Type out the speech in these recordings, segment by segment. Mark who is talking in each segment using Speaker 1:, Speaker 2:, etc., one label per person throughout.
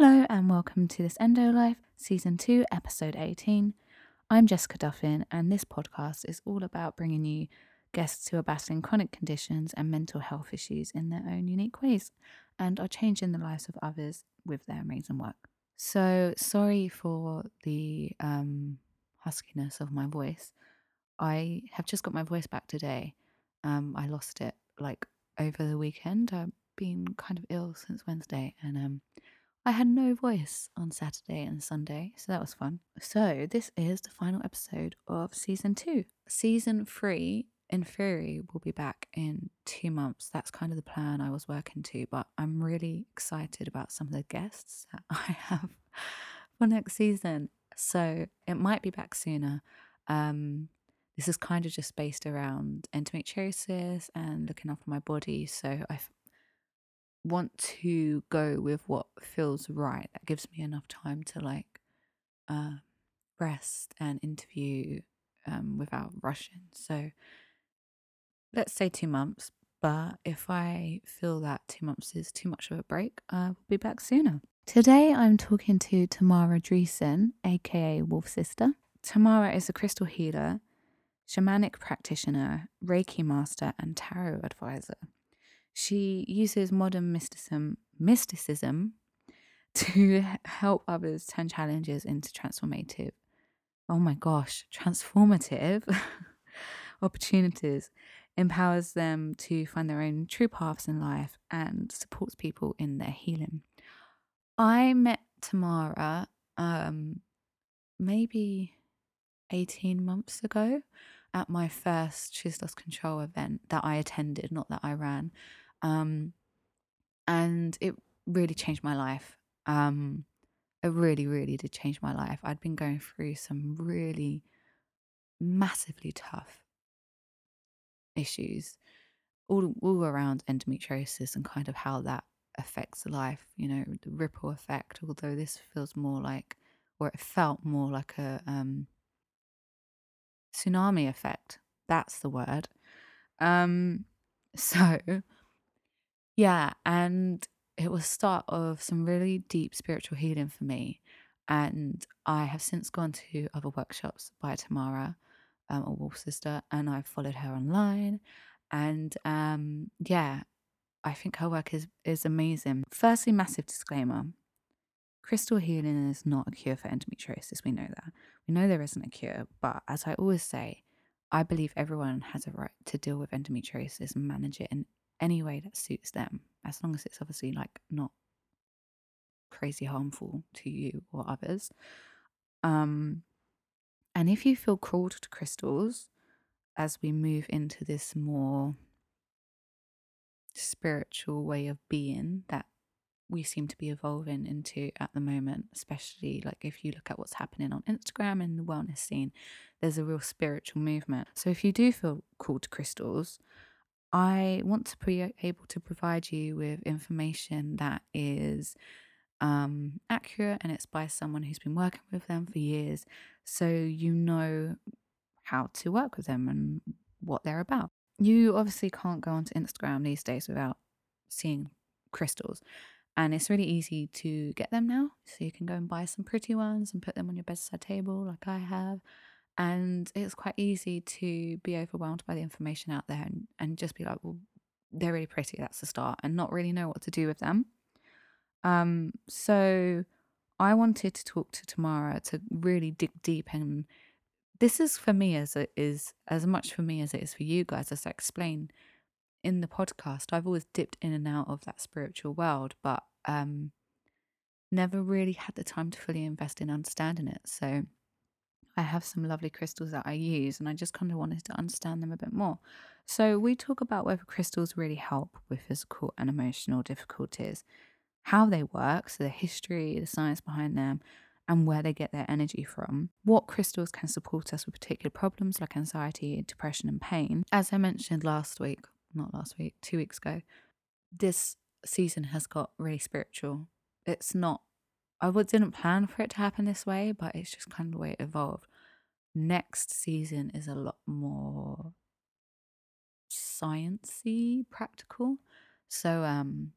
Speaker 1: Hello, and welcome to this Endo Life, Season 2, Episode 18. I'm Jessica Duffin, and this podcast is all about bringing you guests who are battling chronic conditions and mental health issues in their own unique ways and are changing the lives of others with their amazing work. So, sorry for the um, huskiness of my voice. I have just got my voice back today. Um, I lost it like over the weekend. I've been kind of ill since Wednesday, and um, I had no voice on Saturday and Sunday, so that was fun. So, this is the final episode of season two. Season three, in theory, will be back in two months. That's kind of the plan I was working to, but I'm really excited about some of the guests that I have for next season. So, it might be back sooner. Um, this is kind of just based around endometriosis and looking after my body. So, I want to go with what feels right. That gives me enough time to like uh, rest and interview um, without rushing. So let's say two months. But if I feel that two months is too much of a break, I will be back sooner. Today I'm talking to Tamara Dreesen, aka Wolf Sister. Tamara is a crystal healer, shamanic practitioner, Reiki master, and tarot advisor. She uses modern mysticism, mysticism to help others turn challenges into transformative, oh my gosh, transformative opportunities, empowers them to find their own true paths in life, and supports people in their healing. I met Tamara um, maybe 18 months ago at my first She's Lost Control event that I attended, not that I ran. Um, and it really changed my life. Um, it really, really did change my life. I'd been going through some really massively tough issues all, all around endometriosis and kind of how that affects life, you know, the ripple effect, although this feels more like, or it felt more like a um, tsunami effect. That's the word. Um, so yeah, and it was start of some really deep spiritual healing for me. And I have since gone to other workshops by Tamara, um, a wolf sister, and I've followed her online. And um, yeah, I think her work is is amazing. Firstly, massive disclaimer: crystal healing is not a cure for endometriosis. We know that. We know there isn't a cure, but as I always say, I believe everyone has a right to deal with endometriosis and manage it in any way that suits them, as long as it's obviously like not crazy harmful to you or others. Um, and if you feel called to crystals as we move into this more spiritual way of being that we seem to be evolving into at the moment, especially like if you look at what's happening on Instagram and the wellness scene, there's a real spiritual movement. So if you do feel called to crystals, I want to be able to provide you with information that is um, accurate and it's by someone who's been working with them for years. So you know how to work with them and what they're about. You obviously can't go onto Instagram these days without seeing crystals. And it's really easy to get them now. So you can go and buy some pretty ones and put them on your bedside table, like I have and it's quite easy to be overwhelmed by the information out there and, and just be like well they're really pretty that's the start and not really know what to do with them. Um so i wanted to talk to tamara to really dig deep and this is for me as it is as much for me as it is for you guys as i explain in the podcast. I've always dipped in and out of that spiritual world but um never really had the time to fully invest in understanding it. So I have some lovely crystals that I use, and I just kind of wanted to understand them a bit more. So, we talk about whether crystals really help with physical and emotional difficulties, how they work, so the history, the science behind them, and where they get their energy from, what crystals can support us with particular problems like anxiety, depression, and pain. As I mentioned last week, not last week, two weeks ago, this season has got really spiritual. It's not, I didn't plan for it to happen this way, but it's just kind of the way it evolved. Next season is a lot more sciencey, practical. So, um,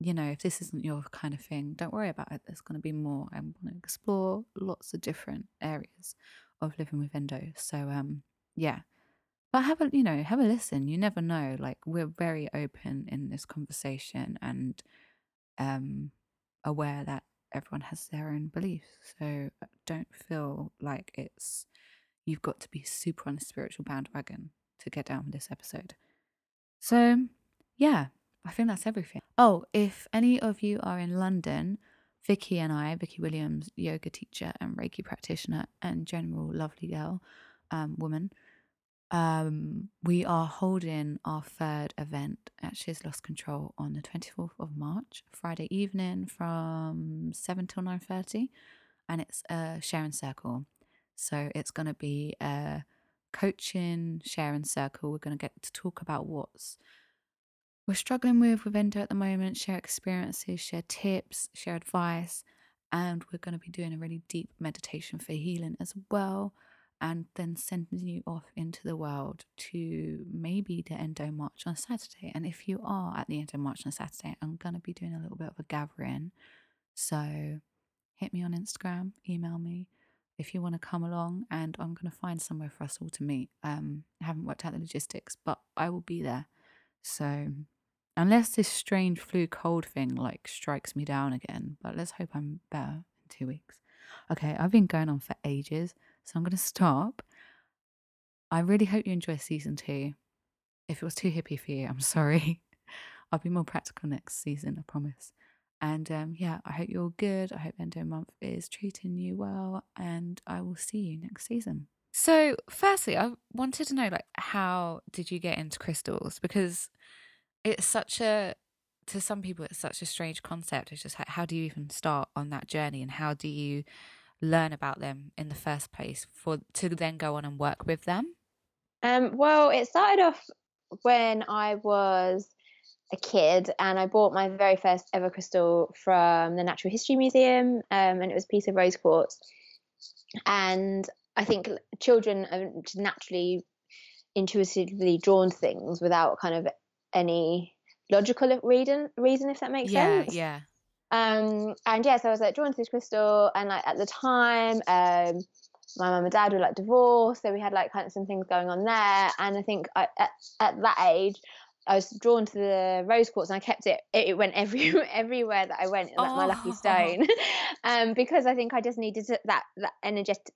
Speaker 1: you know, if this isn't your kind of thing, don't worry about it. There's going to be more. I want to explore lots of different areas of living with endo. So, um, yeah. But have a, you know, have a listen. You never know. Like we're very open in this conversation and um aware that everyone has their own beliefs. So uh, don't feel like it's you've got to be super on a spiritual bandwagon to get down with this episode. So, yeah, I think that's everything. Oh, if any of you are in London, Vicky and I, Vicky Williams, yoga teacher and Reiki practitioner and general lovely girl, um, woman, um, we are holding our third event at She's Lost Control on the 24th of March, Friday evening from 7 till 9.30. And it's a sharing circle. So it's going to be a coaching sharing circle. We're going to get to talk about what's we're struggling with with endo at the moment, share experiences, share tips, share advice, and we're going to be doing a really deep meditation for healing as well. And then sending you off into the world to maybe the Endo March on Saturday. And if you are at the Endo March on Saturday, I'm going to be doing a little bit of a gathering. So hit me on Instagram, email me if you want to come along. And I'm going to find somewhere for us all to meet. Um, I haven't worked out the logistics, but I will be there. So Unless this strange flu cold thing like strikes me down again, but let's hope I'm better in two weeks. Okay, I've been going on for ages, so I'm going to stop. I really hope you enjoy season two. If it was too hippie for you, I'm sorry. I'll be more practical next season, I promise. And um, yeah, I hope you're all good. I hope Endo Month is treating you well, and I will see you next season. So, firstly, I wanted to know, like, how did you get into crystals? Because it's such a to some people it's such a strange concept it's just how, how do you even start on that journey and how do you learn about them in the first place for to then go on and work with them?
Speaker 2: Um, well it started off when i was a kid and i bought my very first ever crystal from the natural history museum um, and it was a piece of rose quartz. And i think children are naturally intuitively drawn to things without kind of any logical reason reason if that makes
Speaker 1: yeah,
Speaker 2: sense.
Speaker 1: yeah
Speaker 2: um and yeah so i was like drawn to this crystal and like at the time um my mum and dad were like divorced so we had like kind of some things going on there and i think I, at, at that age I was drawn to the rose quartz and I kept it. It, went every everywhere that I went, like oh. my lucky oh. stone, um, because I think I just needed to, that that energetic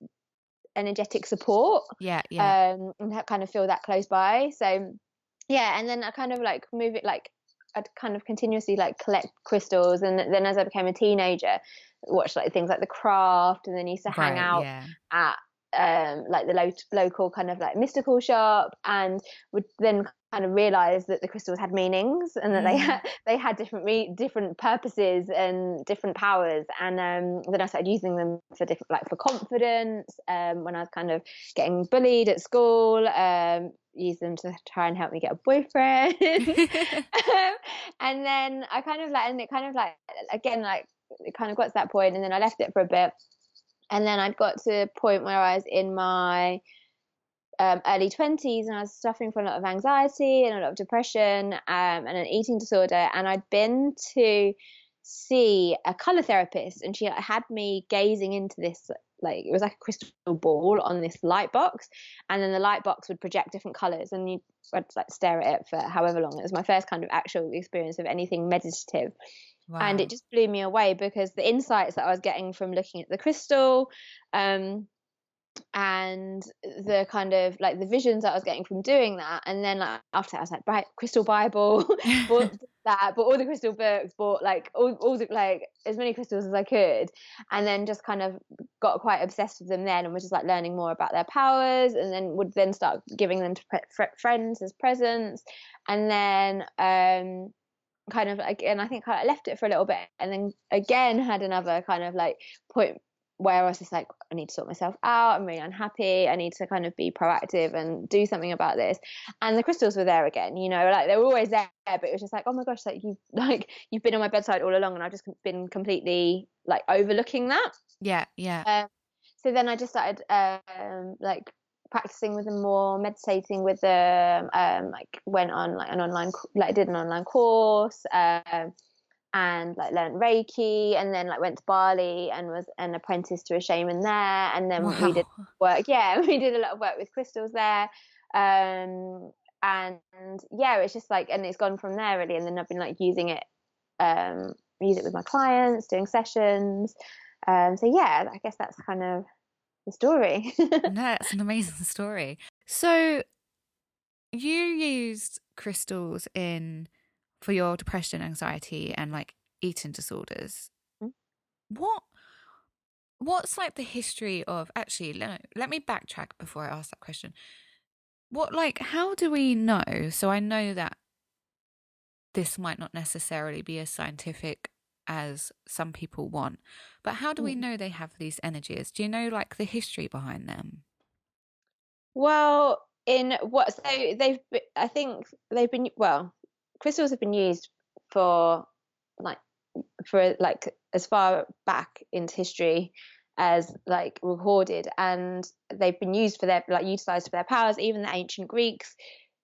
Speaker 2: energetic support.
Speaker 1: Yeah, yeah.
Speaker 2: Um, and kind of feel that close by. So yeah, and then I kind of like move it like I'd kind of continuously like collect crystals, and then as I became a teenager, watched like things like The Craft, and then used to hang right, out yeah. at um, like the lo- local kind of like mystical shop, and would then kind of realized that the crystals had meanings and that mm. they had they had different re- different purposes and different powers. And um, then I started using them for different like for confidence. Um, when I was kind of getting bullied at school, um, use them to try and help me get a boyfriend. um, and then I kind of like, and it kind of like, again, like, it kind of got to that point, and then I left it for a bit. And then I'd got to a point where I was in my um, early 20s and I was suffering from a lot of anxiety and a lot of depression um, and an eating disorder. And I'd been to see a color therapist, and she had me gazing into this like it was like a crystal ball on this light box and then the light box would project different colors and you would like stare at it for however long it was my first kind of actual experience of anything meditative wow. and it just blew me away because the insights that i was getting from looking at the crystal um, and the kind of like the visions that I was getting from doing that. And then like after that, I was like, right, Crystal Bible, bought that, bought all the crystal books, bought like all, all the like as many crystals as I could, and then just kind of got quite obsessed with them then, and was just like learning more about their powers, and then would then start giving them to pre- friends as presents, and then um kind of again I think I left it for a little bit and then again had another kind of like point where I was just like, I need to sort myself out. I'm really unhappy. I need to kind of be proactive and do something about this. And the crystals were there again, you know, like they were always there, but it was just like, oh my gosh, like you like you've been on my bedside all along, and I've just been completely like overlooking that.
Speaker 1: Yeah, yeah.
Speaker 2: Um, so then I just started um, like practicing with them more, meditating with them. Um, like went on like an online, like I did an online course. Um, and like learned Reiki and then like went to Bali and was an apprentice to a shaman there. And then wow. we did work yeah we did a lot of work with crystals there. Um and yeah it's just like and it's gone from there really. And then I've been like using it um use it with my clients doing sessions. Um so yeah I guess that's kind of the story.
Speaker 1: No it's an amazing story. So you used crystals in for your depression, anxiety, and like eating disorders. Mm-hmm. What what's like the history of actually let, let me backtrack before I ask that question. What like how do we know? So I know that this might not necessarily be as scientific as some people want, but how do we mm. know they have these energies? Do you know like the history behind them?
Speaker 2: Well, in what so they've I think they've been well crystals have been used for like for like as far back into history as like recorded and they've been used for their like utilized for their powers. Even the ancient greeks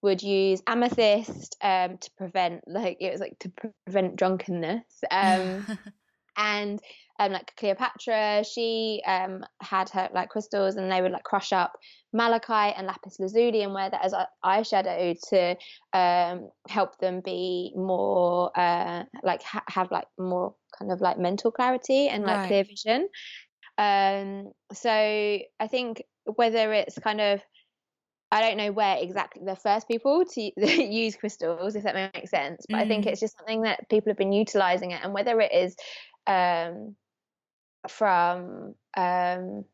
Speaker 2: would use amethyst um, to prevent like it was like to prevent drunkenness um, and um, like Cleopatra, she um, had her like crystals, and they would like crush up malachite and lapis lazuli and wear that as eyeshadow to um, help them be more uh, like ha- have like more kind of like mental clarity and like right. clear vision. Um, so I think whether it's kind of I don't know where exactly the first people to use crystals, if that makes sense. But mm. I think mm. it's just something that people have been utilizing it, and whether it is um, from um,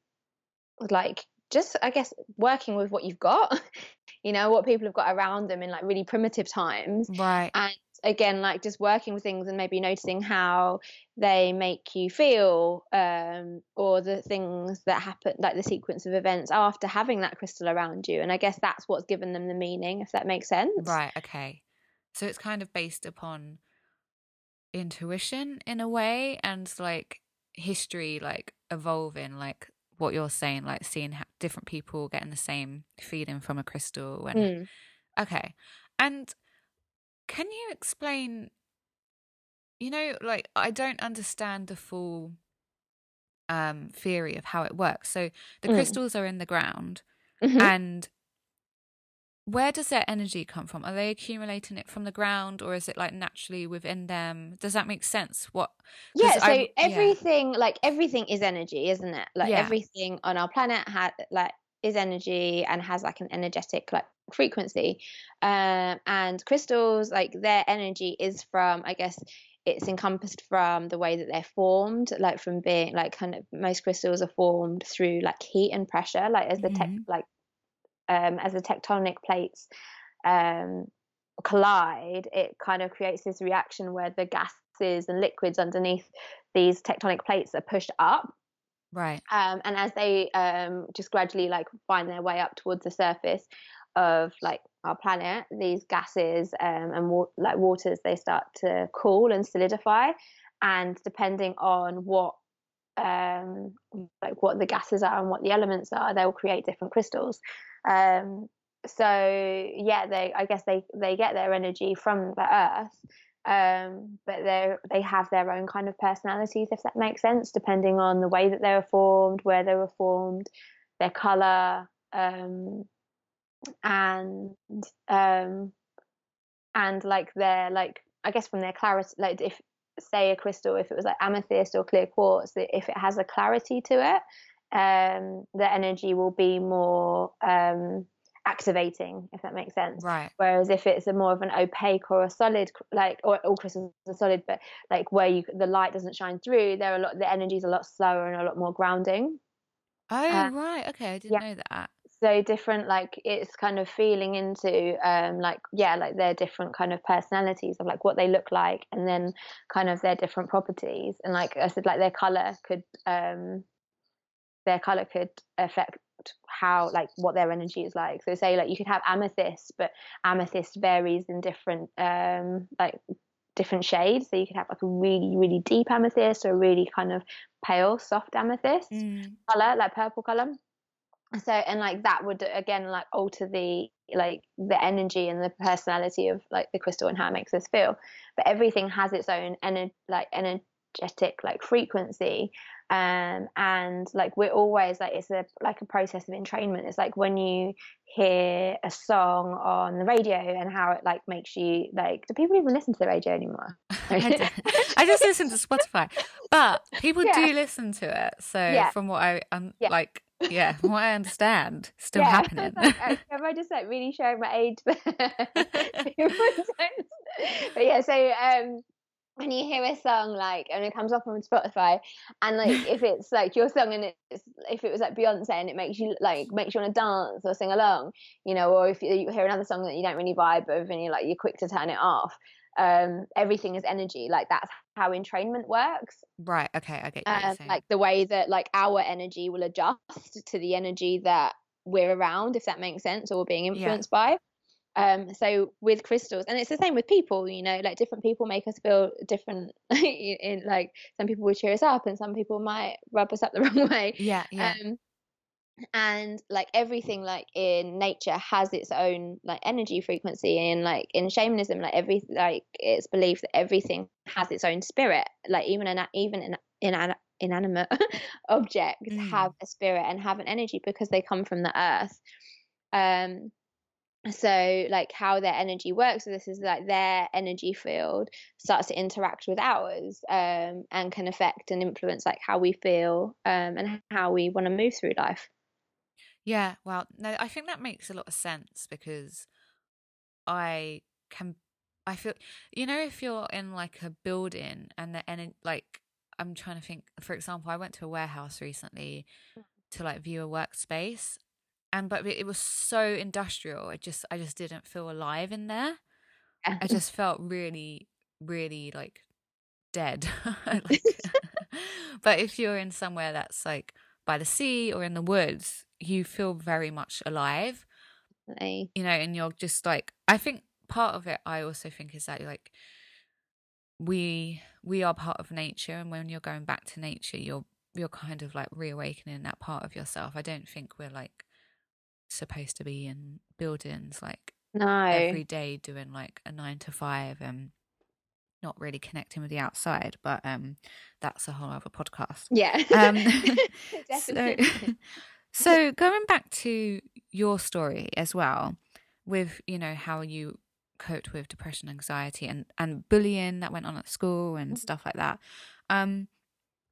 Speaker 2: like just I guess working with what you've got, you know, what people have got around them in like really primitive times.
Speaker 1: Right.
Speaker 2: And again, like just working with things and maybe noticing how they make you feel, um, or the things that happen, like the sequence of events after having that crystal around you. And I guess that's what's given them the meaning, if that makes sense.
Speaker 1: Right. Okay. So it's kind of based upon intuition in a way and like history like evolving like what you're saying like seeing different people getting the same feeling from a crystal and mm. okay and can you explain you know like i don't understand the full um theory of how it works so the mm. crystals are in the ground mm-hmm. and where does their energy come from? Are they accumulating it from the ground or is it like naturally within them? Does that make sense? What?
Speaker 2: Yeah, so I, everything, yeah. like everything is energy, isn't it? Like yeah. everything on our planet had like is energy and has like an energetic like frequency. Um, and crystals, like their energy is from, I guess, it's encompassed from the way that they're formed, like from being like kind of most crystals are formed through like heat and pressure, like as the mm-hmm. tech, like um, as the tectonic plates um, collide, it kind of creates this reaction where the gases and liquids underneath these tectonic plates are pushed up.
Speaker 1: Right.
Speaker 2: Um, and as they um, just gradually like find their way up towards the surface of like our planet, these gases um, and wa- like waters, they start to cool and solidify. And depending on what um, like what the gases are and what the elements are, they will create different crystals. Um, so yeah, they I guess they they get their energy from the earth, um, but they they have their own kind of personalities, if that makes sense, depending on the way that they were formed, where they were formed, their color, um, and um, and like their like I guess from their clarity, like if say a crystal, if it was like amethyst or clear quartz, if it has a clarity to it, um, the energy will be more um, activating, if that makes sense.
Speaker 1: Right.
Speaker 2: Whereas if it's a more of an opaque or a solid, like or all crystals are solid, but like where you the light doesn't shine through, there are a lot the energy is a lot slower and a lot more grounding.
Speaker 1: Oh uh, right, okay, I didn't yeah. know that.
Speaker 2: So different, like it's kind of feeling into, um, like yeah, like their different kind of personalities of like what they look like, and then kind of their different properties, and like I said, like their color could um their color could affect how like what their energy is like. So say like you could have amethyst but amethyst varies in different um like different shades. So you could have like a really really deep amethyst or a really kind of pale soft amethyst
Speaker 1: Mm.
Speaker 2: color like purple color. So and like that would again like alter the like the energy and the personality of like the crystal and how it makes us feel. But everything has its own ener- like energetic like frequency um and like we're always like it's a like a process of entrainment it's like when you hear a song on the radio and how it like makes you like do people even listen to the radio anymore
Speaker 1: I, I just listen to Spotify, but people
Speaker 2: Yeah.
Speaker 1: do listen to it. So
Speaker 2: Yeah.
Speaker 1: from what I um,
Speaker 2: Yeah.
Speaker 1: like, yeah, from what I understand, still
Speaker 2: yeah,
Speaker 1: happening.
Speaker 2: Like, am I just like really showing my age? But yeah, so um, when you hear a song like and it comes up on Spotify, and like if it's like your song and it's if it was like Beyonce and it makes you like makes you want to dance or sing along, you know, or if you, you hear another song that you don't really vibe with and you're like you're quick to turn it off. Um, everything is energy. Like that's how entrainment works
Speaker 1: right. Okay. I get
Speaker 2: um, like the way that like our energy will adjust to the energy that we're around if that makes sense or being influenced by um so with crystals and it's the same with people you know like different people make us feel different in like some people will cheer us up and some people might rub us up the wrong way
Speaker 1: yeah. Yeah.
Speaker 2: um and like everything like in nature has its own like energy frequency and like in shamanism like every like it's believed that everything has its own spirit like even an even in in inanimate objects
Speaker 1: Mm.
Speaker 2: have a spirit and have an energy because they come from the earth um so like how their energy works so this is like their energy field starts to interact with ours um and can affect and influence like how we feel um and how we want to move through life
Speaker 1: Yeah, well, no, I think that makes a lot of sense because I can, I feel, you know, if you're in like a building and the and like, I'm trying to think. For example, I went to a warehouse recently to like view a workspace, and but it was so industrial. It just, I just didn't feel alive in there. I just felt really, really like dead. like, but if you're in somewhere that's like by the sea or in the woods, you feel very much alive,
Speaker 2: Definitely.
Speaker 1: you know, and you're just like, I think part of it, I also think is that like, we we are part of nature and when you're going back to nature you're you're kind of like reawakening that part of yourself i don't think we're like supposed to be in buildings like
Speaker 2: no
Speaker 1: every day doing like a nine to five and not really connecting with the outside but um that's a whole other podcast
Speaker 2: yeah
Speaker 1: um so,
Speaker 2: Definitely.
Speaker 1: so going back to your story as well with you know how you coped with depression anxiety and and bullying that went on at school and
Speaker 2: Mhm.
Speaker 1: stuff like that um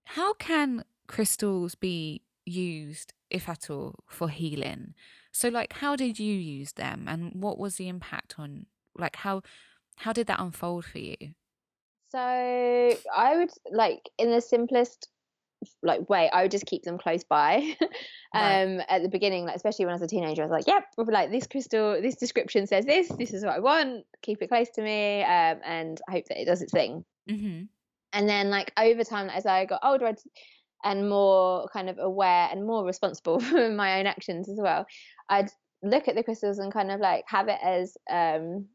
Speaker 1: how can crystals be used if at all for healing so like how did you use them and what was the impact on like how how did that unfold for you
Speaker 2: So I would like in the simplest like way, I would just keep them close by.
Speaker 1: Right.
Speaker 2: um at the beginning, like especially when I was a teenager, I was like, Yep, like this crystal this description says this, this is what I want, keep it close to me, um, and I hope that it does its thing.
Speaker 1: mm-hmm.
Speaker 2: And then like over time as I got older I'd, and more kind of aware and more responsible for my own actions as well, I'd look at the crystals and kind of like have it as um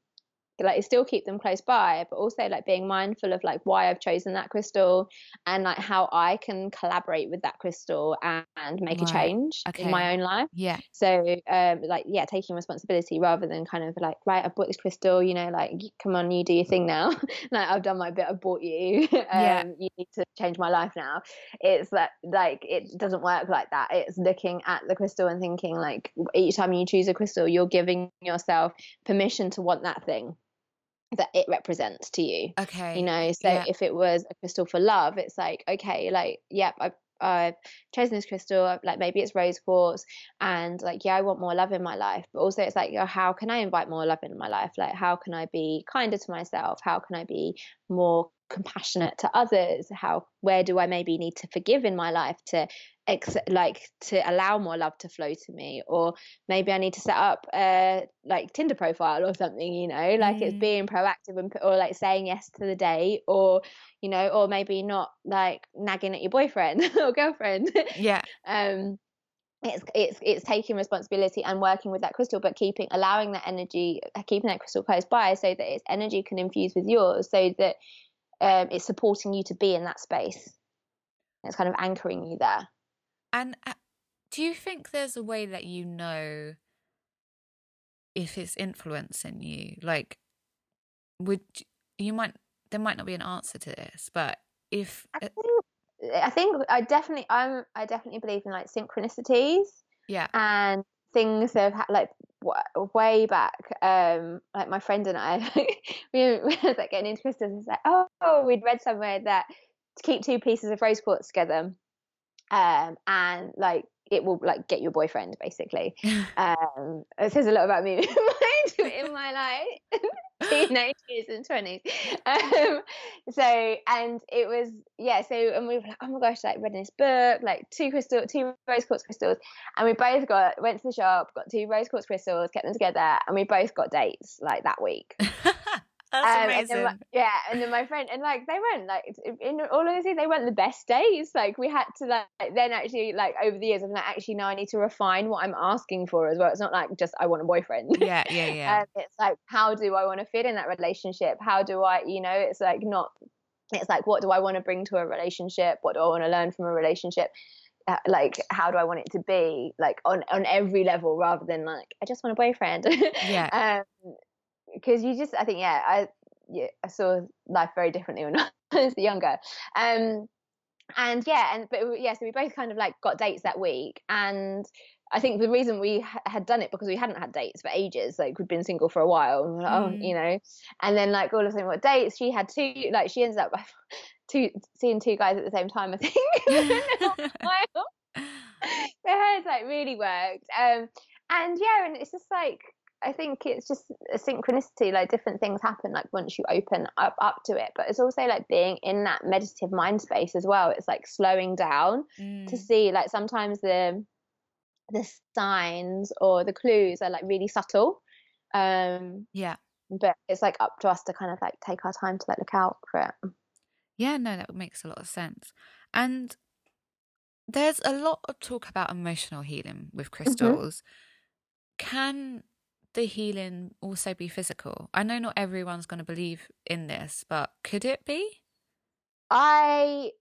Speaker 2: like still keep them close by but also like being mindful of like why i've chosen that crystal and like how i can collaborate with that crystal and, and make a change
Speaker 1: Okay.
Speaker 2: in my own life.
Speaker 1: Yeah.
Speaker 2: So um like yeah taking responsibility rather than kind of like right i've bought this crystal you know like come on you do your thing now. Like i've done my bit i've bought you. Um
Speaker 1: Yeah.
Speaker 2: you need to change my life now. It's that like it doesn't work like that. It's looking at the crystal and thinking like each time you choose a crystal you're giving yourself permission to want that thing that it represents to you
Speaker 1: okay
Speaker 2: you know so
Speaker 1: yeah.
Speaker 2: if it was a crystal for love it's like okay like yep i've I've chosen this crystal, like maybe it's rose quartz, and like, yeah, I want more love in my life. But also, it's like, oh, how can I invite more love in my life? Like, how can I be kinder to myself? How can I be more compassionate to others how where do i maybe need to forgive in my life to ex- like to allow more love to flow to me? Or maybe i need to set up a like tinder profile or something you know? Like mm. it's being proactive and or like saying yes to the date or you know or maybe not like nagging at your boyfriend or girlfriend.
Speaker 1: Yeah.
Speaker 2: Um it's it's it's taking responsibility and working with that crystal but keeping allowing that energy keeping that crystal close by so that its energy can infuse with yours so that um, it's supporting you to be in that space it's kind of anchoring you there
Speaker 1: and uh, do you think there's a way that you know if it's influencing you like would you might there might not be an answer to this but if
Speaker 2: I think I think I definitely I'm I definitely believe in like synchronicities.
Speaker 1: Yeah.
Speaker 2: And things have had way back um like my friend and I we, we was like getting into crystals and like oh we'd read somewhere that to keep two pieces of rose quartz together um and like it will like get your boyfriend basically. Um it says a lot about me in my life. Teenage years and 20s um, so and it was yeah so and we were like oh my gosh like read this book like two crystal two rose quartz crystals and we both got went to the shop got two rose quartz crystals kept them together and we both got dates like that week
Speaker 1: That's um, amazing.
Speaker 2: And my, yeah, and then my friend and like they weren't like in all of honesty they weren't the best days. Like we had to like then actually like over the years I'm like actually now I need to refine what I'm asking for as well. It's not like just I want a boyfriend.
Speaker 1: Yeah, yeah, yeah.
Speaker 2: um, it's like how do I want to fit in that relationship? How do I you know it's like not it's like what do I want to bring to a relationship? What do I want to learn from a relationship? Uh, like how do I want it to be like on on every level rather than like I just want a boyfriend.
Speaker 1: yeah.
Speaker 2: um, because you just I think yeah I yeah I saw life very differently when I was younger. Um, and yeah, and but yeah, so we both kind of like got dates that week, and I think the reason we ha- had done it because we hadn't had dates for ages, like we'd been single for a while, and like, oh, mm. you know, and then like all of a sudden, what dates? She had two, like she ends up two seeing two guys at the same time, I think. so hers like really worked, um, and yeah, and it's just like I think it's just a synchronicity. Like different things happen, like once you open up up to it. But it's also like being in that meditative mind space as well. It's like slowing down mm. to see. Like sometimes the the signs or the clues are like really subtle. Um,
Speaker 1: yeah.
Speaker 2: But it's like up to us to kind of like take our time to like look out for it.
Speaker 1: Yeah, no, that makes a lot of sense. And there's a lot of talk about emotional healing with mm-hmm. crystals. Mm-hmm. Can the healing also be physical? I know not everyone's going to believe in this, but could it be?
Speaker 2: I,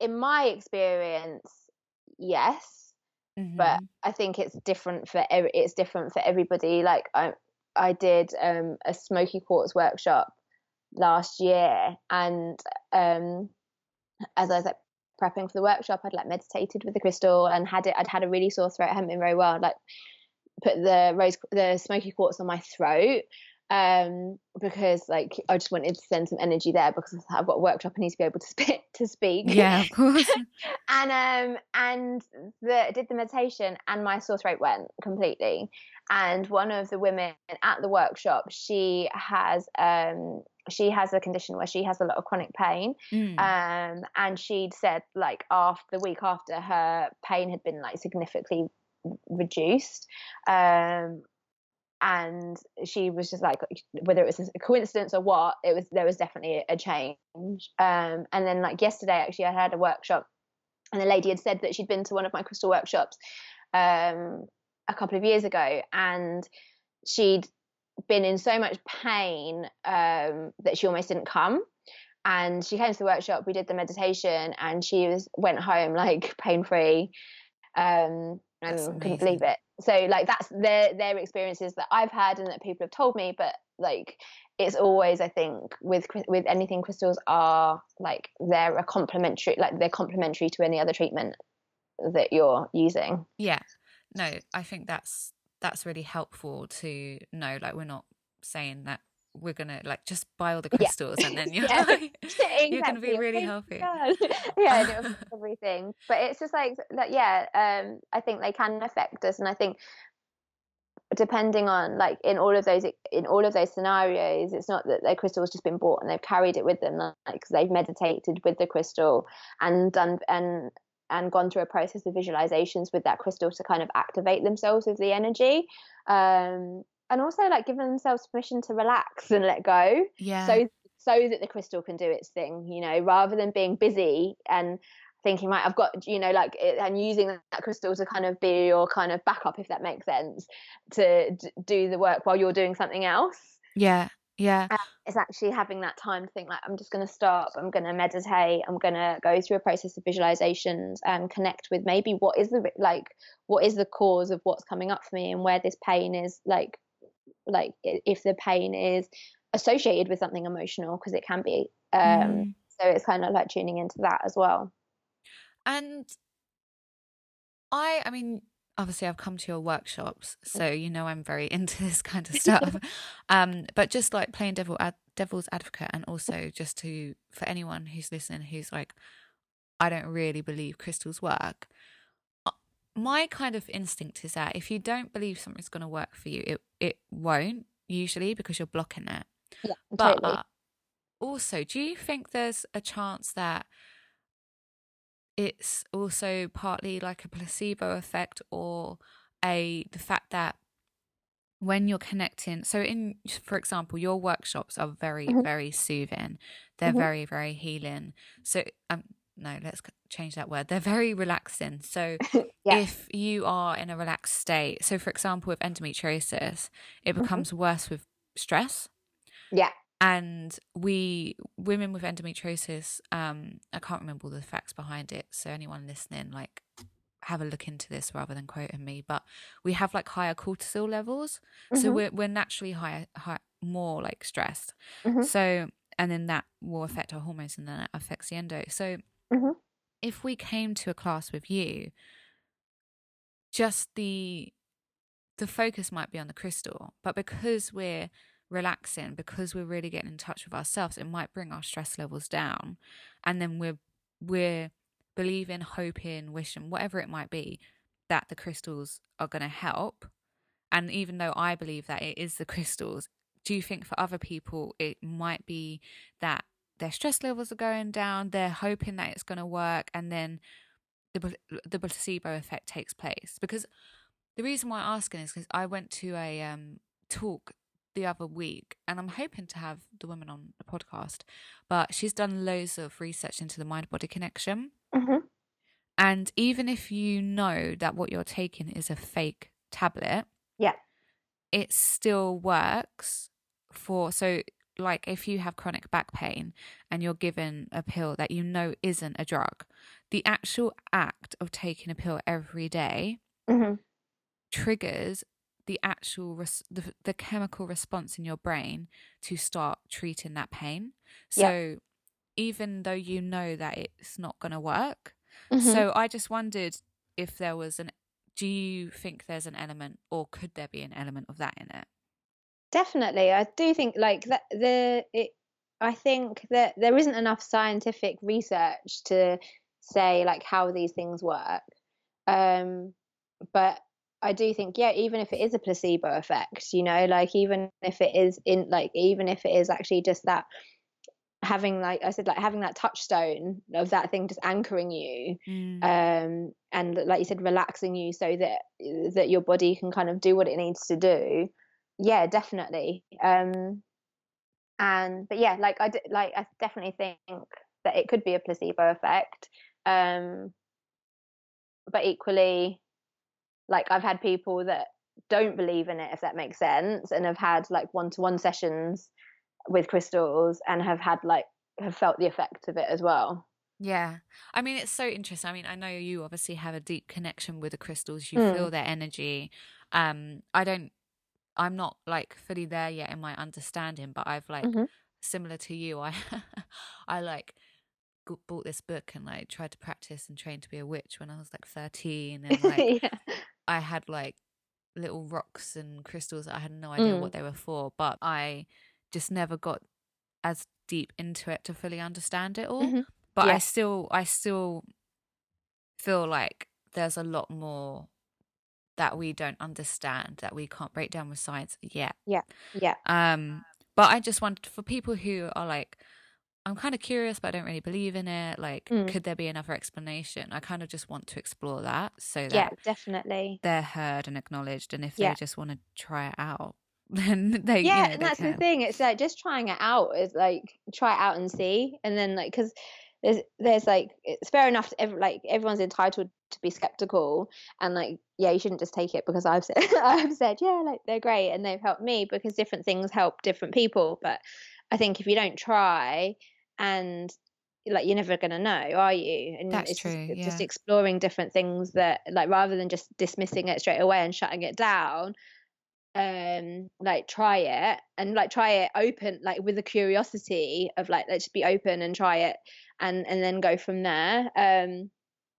Speaker 2: in my experience, yes, mm-hmm. but I think it's different for every, it's different for everybody. Like I, I did um, a smoky quartz workshop last year, and um, as I was like prepping for the workshop, I'd like meditated with the crystal and had it. I'd had a really sore throat. I hadn't been very well. Like put the rose the smoky quartz on my throat um because like I just wanted to send some energy there because I've got a workshop I need to be able to spit to speak.
Speaker 1: Yeah of course.
Speaker 2: And um and the did the meditation and my sore throat went completely. And one of the women at the workshop she has um she has a condition where she has a lot of chronic pain. Mm. um and she'd said like after the week after her pain had been like significantly reduced um, and she was just like whether it was a coincidence or what it was there was definitely a change. Um, and then like yesterday actually i had a workshop and the lady had said that she'd been to one of my crystal workshops um, a couple of years ago and she'd been in so much pain um, that she almost didn't come. And she came to the workshop we did the meditation and she was went home like pain free um, and couldn't believe it. So like that's their their experiences that I've had and that people have told me, but like it's always I think with with anything crystals are like they're a complementary like they're complementary to any other treatment that you're using.
Speaker 1: Yeah. No, I think that's that's really helpful to know like we're not saying that we're gonna like just buy all the crystals yeah. and then you're yeah. like, exactly. you're gonna be really healthy.
Speaker 2: yeah, everything. But it's just like that. Yeah, um, I think they can affect us, and I think depending on like in all of those in all of those scenarios it's not that their crystal has just been bought and they've carried it with them like they've meditated with the crystal and done and and gone through a process of visualizations with that crystal to kind of activate themselves with the energy um and also like giving themselves permission to relax and let go.
Speaker 1: Yeah.
Speaker 2: So so that the crystal can do its thing you know rather than being busy and thinking right i've got you know like and using that crystal to kind of be your kind of backup if that makes sense to d- do the work while you're doing something else.
Speaker 1: Yeah yeah.
Speaker 2: And it's actually having that time to think like i'm just going to stop i'm going to meditate i'm going to go through a process of visualizations and connect with maybe what is the like what is the cause of what's coming up for me and where this pain is like like if the pain is associated with something emotional because it can be um mm. so it's kind of like tuning into that as well
Speaker 1: and I, I mean, obviously I've come to your workshops, so you know I'm very into this kind of stuff. um, but just like playing devil ad- devil's advocate, and also just to for anyone who's listening who's like, I don't really believe crystals work. My kind of instinct is that if you don't believe something's going to work for you, it it won't usually because you're blocking it.
Speaker 2: Yeah,
Speaker 1: but
Speaker 2: totally.
Speaker 1: uh, also, do you think there's a chance that it's also partly like a placebo effect or a the fact that when you're connecting so in for example your workshops are very mm-hmm. very soothing they're mm-hmm. very very healing so um no let's change that word they're very relaxing so yeah. if you are in a relaxed state so for example with endometriosis it mm-hmm. becomes mm-hmm. worse with stress
Speaker 2: yeah
Speaker 1: and we women with endometriosis um i can't remember all the facts behind it so anyone listening like have a look into this rather than quoting me but we have like higher cortisol levels mm-hmm. so we're, we're naturally higher high, more like stressed mm-hmm. so and then that will affect our hormones and then that affects the endo so
Speaker 2: mm-hmm.
Speaker 1: if we came to a class with you just the the focus might be on the crystal but because we're relaxing because we're really getting in touch with ourselves it might bring our stress levels down and then we're we're believing hoping wishing whatever it might be that the crystals are going to help and even though i believe that it is the crystals do you think for other people it might be that their stress levels are going down they're hoping that it's going to work and then the the placebo effect takes place because the reason why i'm asking is because i went to a um, talk the other week, and I'm hoping to have the woman on the podcast, but she's done loads of research into the mind body connection.
Speaker 2: Mm-hmm.
Speaker 1: And even if you know that what you're taking is a fake tablet,
Speaker 2: yeah,
Speaker 1: it still works for so like if you have chronic back pain and you're given a pill that you know isn't a drug, the actual act of taking a pill every day
Speaker 2: mm-hmm.
Speaker 1: triggers the actual res- the, the chemical response in your brain to start treating that pain so yeah. even though you know that it's not going to work mm-hmm. so i just wondered if there was an do you think there's an element or could there be an element of that in it
Speaker 2: definitely i do think like that the it i think that there isn't enough scientific research to say like how these things work um but I do think, yeah, even if it is a placebo effect, you know, like even if it is in, like, even if it is actually just that having, like I said, like having that touchstone of that thing just anchoring you,
Speaker 1: mm.
Speaker 2: um, and like you said, relaxing you so that that your body can kind of do what it needs to do. Yeah, definitely. Um, and but yeah, like I like I definitely think that it could be a placebo effect. Um, but equally like I've had people that don't believe in it, if that makes sense, and have had like one to one sessions with crystals and have had like have felt the effect of it as well.
Speaker 1: Yeah. I mean, it's so interesting. I mean, I know you obviously have a deep connection with the crystals. You
Speaker 2: mm.
Speaker 1: feel their energy. Um, I don't, I'm not like fully there yet in my understanding, but I've like,
Speaker 2: mm-hmm.
Speaker 1: similar to you, I, I like bought this book and like tried to practice and train to be a witch when I was like 13 and like
Speaker 2: yeah.
Speaker 1: I had like little rocks and crystals I had no idea
Speaker 2: mm.
Speaker 1: what they were for but I just never got as deep into it to fully understand it all
Speaker 2: mm-hmm.
Speaker 1: but
Speaker 2: yeah.
Speaker 1: I still I still feel like there's a lot more that we don't understand that we can't break down with science yet.
Speaker 2: Yeah. Yeah.
Speaker 1: Um, but I just want for people who are like, I'm kind of curious, but I don't really believe in it. Like,
Speaker 2: Mm.
Speaker 1: could there be another explanation? I kind of just want to explore that so that
Speaker 2: Yeah, definitely.
Speaker 1: they're heard and acknowledged. And if
Speaker 2: Yeah.
Speaker 1: they just want to try it out, then they
Speaker 2: yeah
Speaker 1: you know,
Speaker 2: and
Speaker 1: they
Speaker 2: that's the thing it's like just trying it out is like try it out and see and then like because there's there's like it's fair enough to ev- like everyone's entitled to be skeptical and like yeah you shouldn't just take it because i've said i've said yeah like they're great and they've helped me because different things help different people but i think if you don't try and like you're never going to know are you and
Speaker 1: That's
Speaker 2: it's just,
Speaker 1: true,
Speaker 2: just
Speaker 1: yeah.
Speaker 2: exploring different things that like rather than just dismissing it straight away and shutting it down um like try it and like try it open like with the curiosity of like let's just be open and try it and and then go from there um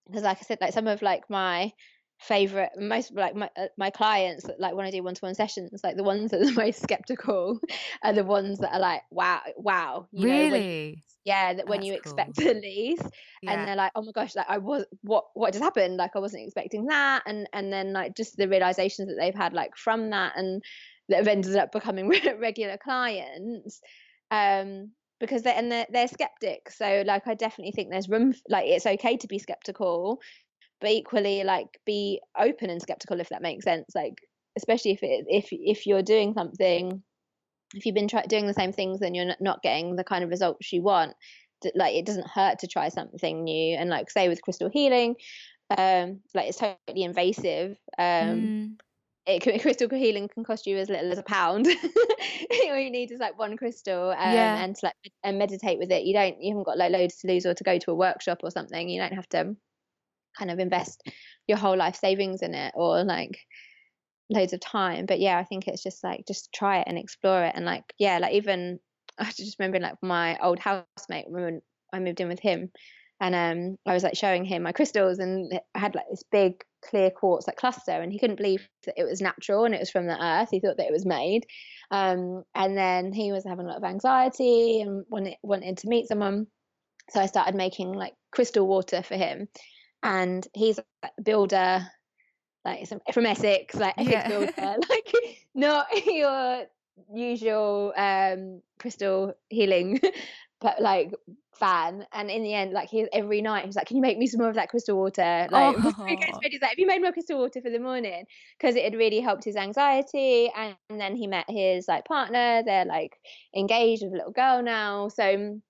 Speaker 2: because like i said like some of like my favorite most like my uh, my clients that like when i do one-to-one sessions like the ones that are the most skeptical are the ones that are like wow wow you know when,
Speaker 1: really?
Speaker 2: Yeah that when
Speaker 1: That's
Speaker 2: you
Speaker 1: cool.
Speaker 2: expect the least
Speaker 1: Yeah.
Speaker 2: and they're like oh my gosh like i was what what just happened like i wasn't expecting that and and then like just the realizations that they've had like from that and that have ended up becoming regular clients um because they're and they're, they're skeptics so like i definitely think there's room f- like it's okay to be skeptical but equally like be open and skeptical if that makes sense like especially if it if if you're doing something if you've been try- doing the same things then you're not getting the kind of results you want like it doesn't hurt to try something new. And like say with crystal healing um like it's totally invasive um
Speaker 1: Mm,
Speaker 2: it can, crystal healing can cost you as little as a pound. All you need is like one crystal um,
Speaker 1: Yeah.
Speaker 2: and to like and meditate with it. You don't you haven't got like loads to lose or to go to a workshop or something. You don't have to kind of invest your whole life savings in it or like loads of time but yeah i think it's just like just try it and explore it and like yeah like even i just remember like my old housemate when i moved in with him and um i was like showing him my crystals and i had like this big clear quartz like cluster and he couldn't believe that it was natural and it was from the earth he thought that it was made um and then he was having a lot of anxiety and wanted wanted to meet someone so i started making like crystal water for him and he's a builder like some, from Essex, like Essex
Speaker 1: Yeah.
Speaker 2: builder, like not your usual um crystal healing but like fan. And in the end like he every night he's like can you make me some more of that crystal water? Like before he goes to
Speaker 1: Oh.
Speaker 2: bed, like have you made more crystal water for the morning? Because it had really helped his anxiety. And, and then he met his like partner. They're like engaged with a little girl now. So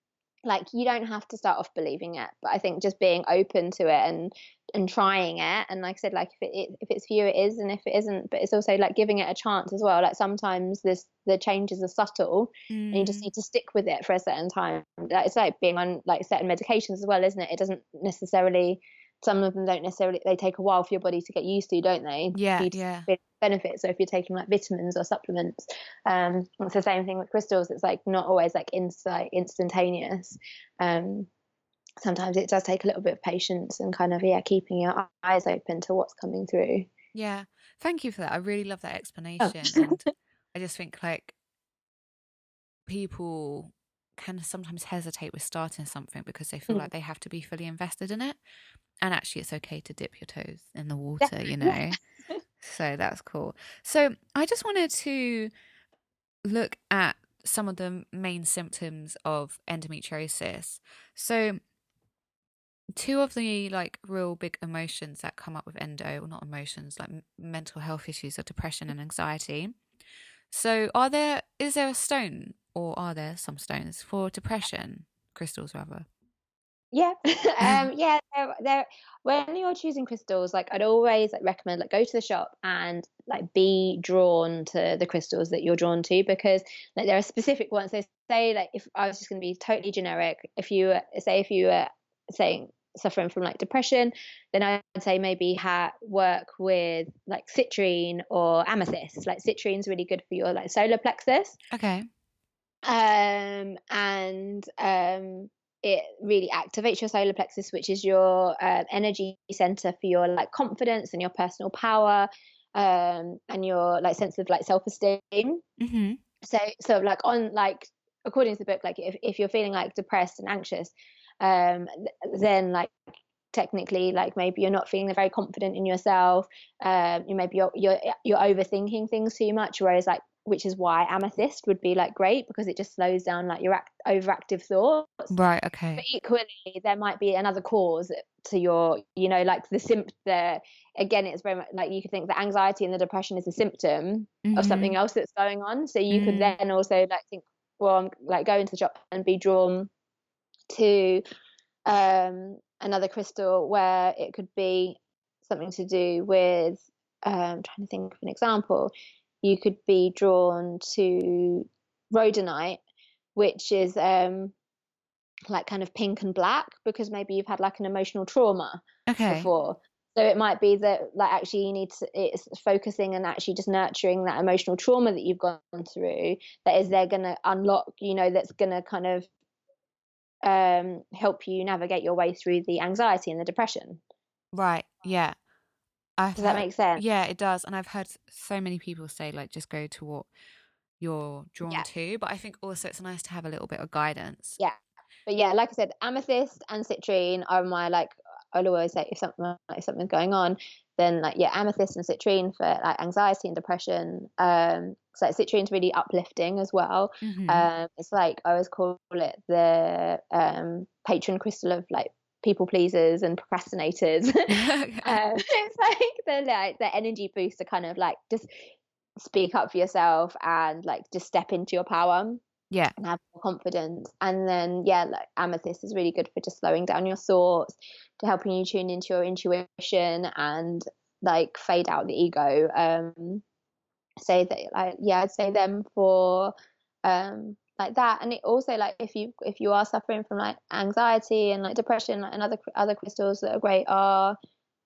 Speaker 2: like you don't have to start off believing it. But i think just being open to it and and trying it and like i said like if it if it's for you it is and if it isn't but it's also like giving it a chance as well. Like sometimes this the changes are subtle and you just
Speaker 1: Mm,
Speaker 2: need to stick with it for a certain time. Like, it's like being on like certain medications as well isn't it? It doesn't necessarily some of them don't necessarily they take a while for your body to get used to don't they?
Speaker 1: Yeah,
Speaker 2: you
Speaker 1: yeah.
Speaker 2: benefits so if you're taking like vitamins or supplements um it's the same thing with crystals. It's like not always like insight instantaneous. Um sometimes it does take a little bit of patience and kind of yeah keeping your eyes open to what's coming through
Speaker 1: Yeah. Thank you for that. I really love that
Speaker 2: Oh.
Speaker 1: explanation. and I just think like people can sometimes hesitate with starting something because they feel
Speaker 2: Mm.
Speaker 1: like they have to be fully invested in it. And actually, it's okay to dip your toes in the water, you know? So that's cool. So I just wanted to look at some of the main symptoms of endometriosis. So two of the like real big emotions that come up with endo, or not emotions, like m- mental health issues are depression and anxiety. So are there is there a stone or are there some stones for depression? Crystals rather.
Speaker 2: Yeah, um, yeah. There, there. When you're choosing crystals, like I'd always like recommend, like go to the shop and like be drawn to the crystals that you're drawn to because like there are specific ones. So say like if I was just going to be totally generic, if you were- say if you were saying suffering from like depression, then I'd say maybe ha- work with like citrine or amethyst. Like citrine's really good for your like solar plexus
Speaker 1: Okay.
Speaker 2: um, and um, it really activates your solar plexus, which is your uh, energy center for your like confidence and your personal power, um, and your like sense of like self esteem.
Speaker 1: Mm-hmm.
Speaker 2: So, so like on like according to the book, like if if you're feeling like depressed and anxious, um, then like technically like maybe you're not feeling very confident in yourself um you maybe you're you're you're overthinking things too much whereas like which is why amethyst would be like great because it just slows down like your act- overactive thoughts.
Speaker 1: Right okay.
Speaker 2: But equally there might be another cause to your you know like the symptom the again it's very much like you could think the anxiety and the depression is a symptom
Speaker 1: mm-hmm.
Speaker 2: of something else that's going on. So you
Speaker 1: mm.
Speaker 2: could then also like think well i'm like go into the shop and be drawn to um another crystal where it could be something to do with um trying to think of an example you could be drawn to rhodonite, which is um, like kind of pink and black because maybe you've had like an emotional trauma
Speaker 1: okay.
Speaker 2: before. So it might be that like actually you need to it's focusing and actually just nurturing that emotional trauma that you've gone through that is there gonna unlock, you know, that's gonna kind of um help you navigate your way through the anxiety and the depression.
Speaker 1: Right. Yeah.
Speaker 2: I've Does that make sense?
Speaker 1: Yeah, it does. And I've heard so many people say, like, just go to what you're drawn yeah. to. But I think also it's nice to have a little bit of guidance.
Speaker 2: Yeah. But yeah, like I said, amethyst and citrine are my like. I'll always say if something if something's going on, then like yeah, amethyst and citrine for like anxiety and depression. Um, so citrine's really uplifting as well.
Speaker 1: Mm-hmm.
Speaker 2: Um, it's like I always call it the um patron crystal of like people pleasers and procrastinators. um, it's like the like the energy boost to kind of like just speak up for yourself and like just step into your power.
Speaker 1: Yeah.
Speaker 2: And have more confidence. And then yeah, like amethyst is really good for just slowing down your thoughts, to helping you tune into your intuition and like fade out the ego. Um say that like yeah, I'd say them for um like that and it also like if you if you are suffering from like anxiety and like depression and other other crystals that are great are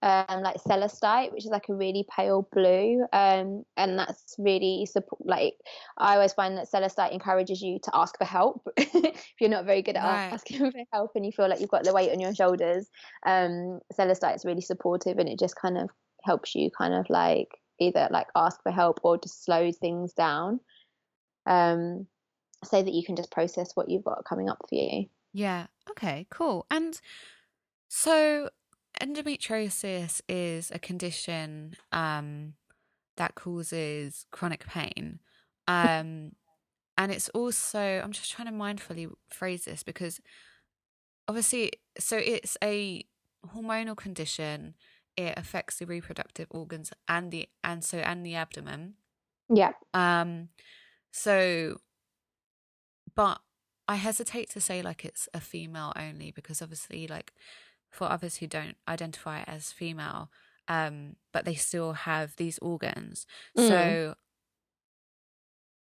Speaker 2: um like celestite which is like a really pale blue um and that's really support like i always find that celestite encourages you to ask for help if you're not very good at right. asking for help and you feel like you've got the weight on your shoulders um celestite is really supportive and it just kind of helps you kind of like either like ask for help or just slow things down um so that you can just process what you've got coming up for you.
Speaker 1: Yeah. Okay, cool. And so endometriosis is a condition um, that causes chronic pain. Um, and it's also, I'm just trying to mindfully phrase this because obviously, so it's a hormonal condition. It affects the reproductive organs and the and so and the abdomen.
Speaker 2: Yeah.
Speaker 1: Um. So but I hesitate to say like it's a female only because obviously like for others who don't identify as female um but they still have these organs mm. so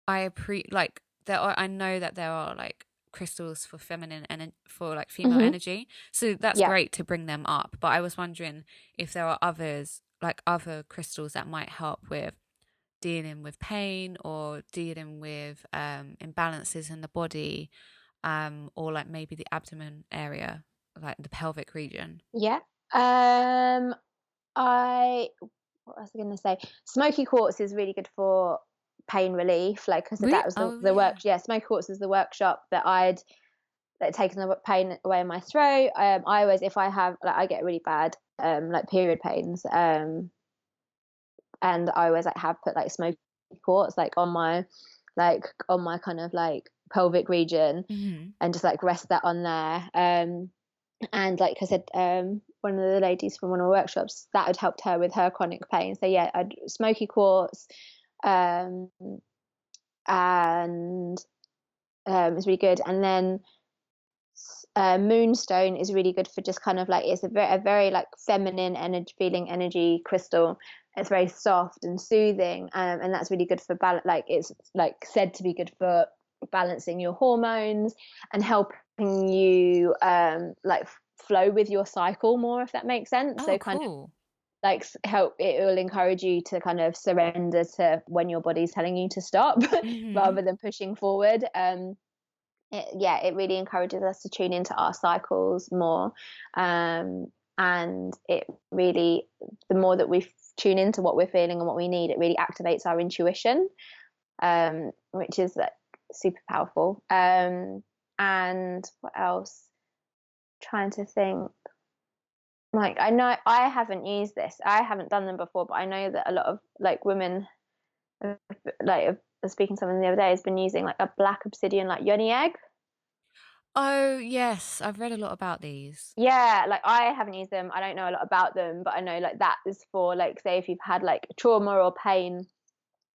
Speaker 1: I pre like there are I know that there are like crystals for feminine and for like female mm-hmm. energy so that's yeah. great to bring them up but I was wondering if there are others like other crystals that might help with dealing with pain or dealing with um, imbalances in the body um, or like maybe the abdomen area like the pelvic region
Speaker 2: yeah um i what was i going to say smoky quartz is really good for pain relief like because really? that was the, oh, the yeah. work yeah smoky quartz is the workshop that i'd like taken the pain away in my throat um i always if i have like i get really bad um like period pains um and I always like have put like smoky quartz like on my like on my kind of like pelvic region
Speaker 1: mm-hmm.
Speaker 2: and just like rest that on there. Um, and like I said, um, one of the ladies from one of the workshops that had helped her with her chronic pain. So yeah, I'd smoky quartz, um, and um, it's really good. And then uh, moonstone is really good for just kind of like it's a very, a very like feminine energy feeling energy crystal it's very soft and soothing um, and that's really good for balance like it's like said to be good for balancing your hormones and helping you um like flow with your cycle more if that makes sense
Speaker 1: oh,
Speaker 2: so
Speaker 1: kind
Speaker 2: cool. Like help it will encourage you to kind of surrender to when your body's telling you to stop
Speaker 1: mm-hmm.
Speaker 2: rather than pushing forward um it, yeah it really encourages us to tune into our cycles more um and it really the more that we tune into what we're feeling and what we need, it really activates our intuition, um, which is like, super powerful. Um, and what else? Trying to think. Like I know I haven't used this. I haven't done them before, but I know that a lot of like women, like speaking to someone the other day, has been using like a black obsidian like yoni egg.
Speaker 1: Oh yes, I've read a lot about these.
Speaker 2: Yeah, like I haven't used them. I don't know a lot about them, but I know like that is for like say if you've had like trauma or pain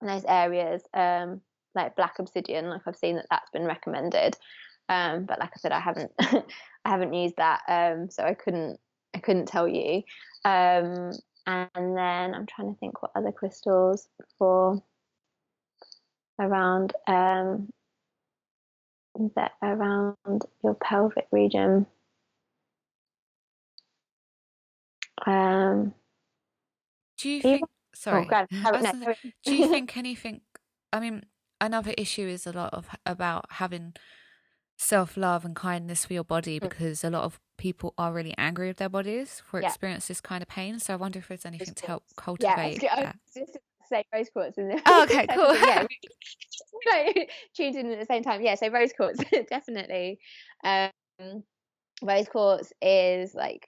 Speaker 2: in those areas, um, like black obsidian. Like I've seen that that's been recommended. Um, but like I said, I haven't I haven't used that, um, so I couldn't I couldn't tell you. Um, and then I'm trying to think what other crystals for around um, that around your pelvic region. Um,
Speaker 1: do you think? Sorry,
Speaker 2: oh,
Speaker 1: no, do you think anything? I mean, another issue is a lot of about having self love and kindness for your body mm. because a lot of people are really angry with their bodies for yeah. experience this kind of pain. So I wonder if there's anything to help cultivate.
Speaker 2: Yeah, just say rose quartz there.
Speaker 1: Oh, okay, cool.
Speaker 2: yeah, tuned in at the same time. Yeah, so rose quartz definitely. Um, rose quartz is like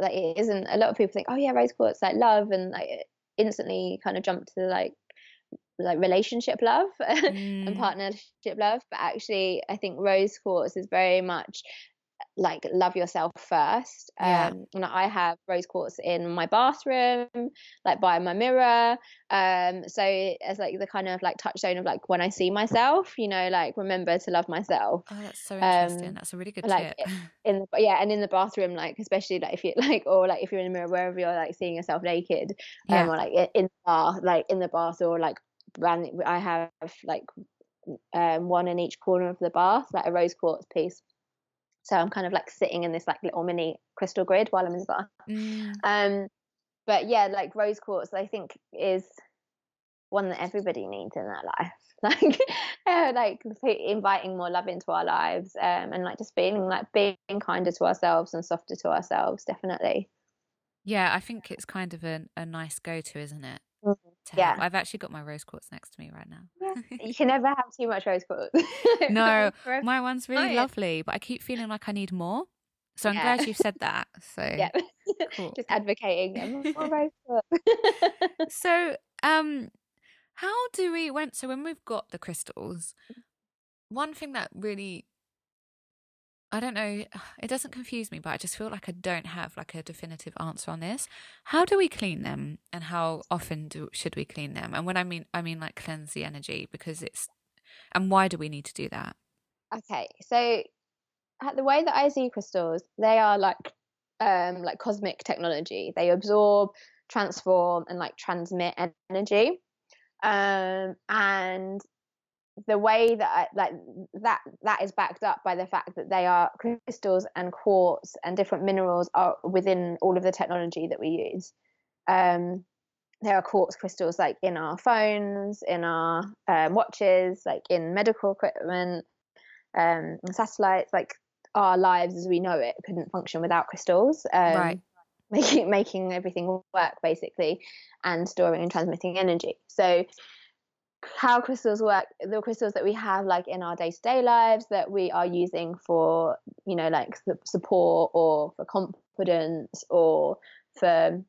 Speaker 2: like it isn't. A lot of people think, oh yeah, rose quartz like love and like instantly kind of jump to like like relationship love mm. and partnership love but actually i think rose quartz is very much like love yourself first
Speaker 1: yeah.
Speaker 2: um and i have rose quartz in my bathroom like by my mirror um so as like the kind of like touchstone of like when i see myself you know like remember to love myself
Speaker 1: oh that's so interesting um, that's a really good
Speaker 2: like
Speaker 1: tip
Speaker 2: in the yeah and in the bathroom like especially like if you like or like if you're in the mirror wherever you're like seeing yourself naked um yeah. or like in the bath like in the bath or like brand I have like um, one in each corner of the bath, like a rose quartz piece. So I'm kind of like sitting in this like little mini crystal grid while I'm in the bath. Mm. Um, but yeah, like rose quartz, I think is one that everybody needs in their life. Like, uh, like inviting more love into our lives, um, and like just being like being kinder to ourselves and softer to ourselves. Definitely.
Speaker 1: Yeah, I think it's kind of a, a nice go to, isn't it?
Speaker 2: Mm-hmm. Yeah,
Speaker 1: I've actually got my rose quartz next to me right now.
Speaker 2: Yeah. you can never have too much rose quartz.
Speaker 1: no, my one's really oh, lovely, but I keep feeling like I need more. So I'm yeah. glad you said that. So
Speaker 2: yeah, cool. just advocating more rose
Speaker 1: quartz. so, um, how do we when so when we've got the crystals, one thing that really I don't know, it doesn't confuse me, but I just feel like I don't have like a definitive answer on this. How do we clean them and how often do should we clean them? And when I mean I mean like cleanse the energy because it's and why do we need to do that?
Speaker 2: Okay. So the way that I see crystals, they are like um like cosmic technology. They absorb, transform and like transmit energy. Um and the way that I, like that that is backed up by the fact that they are crystals and quartz and different minerals are within all of the technology that we use. Um, there are quartz crystals like in our phones, in our um, watches, like in medical equipment, um, satellites. Like our lives as we know it couldn't function without crystals.
Speaker 1: Um, right.
Speaker 2: Making making everything work basically, and storing and transmitting energy. So how crystals work the crystals that we have like in our day-to-day lives that we are using for you know like support or for confidence or for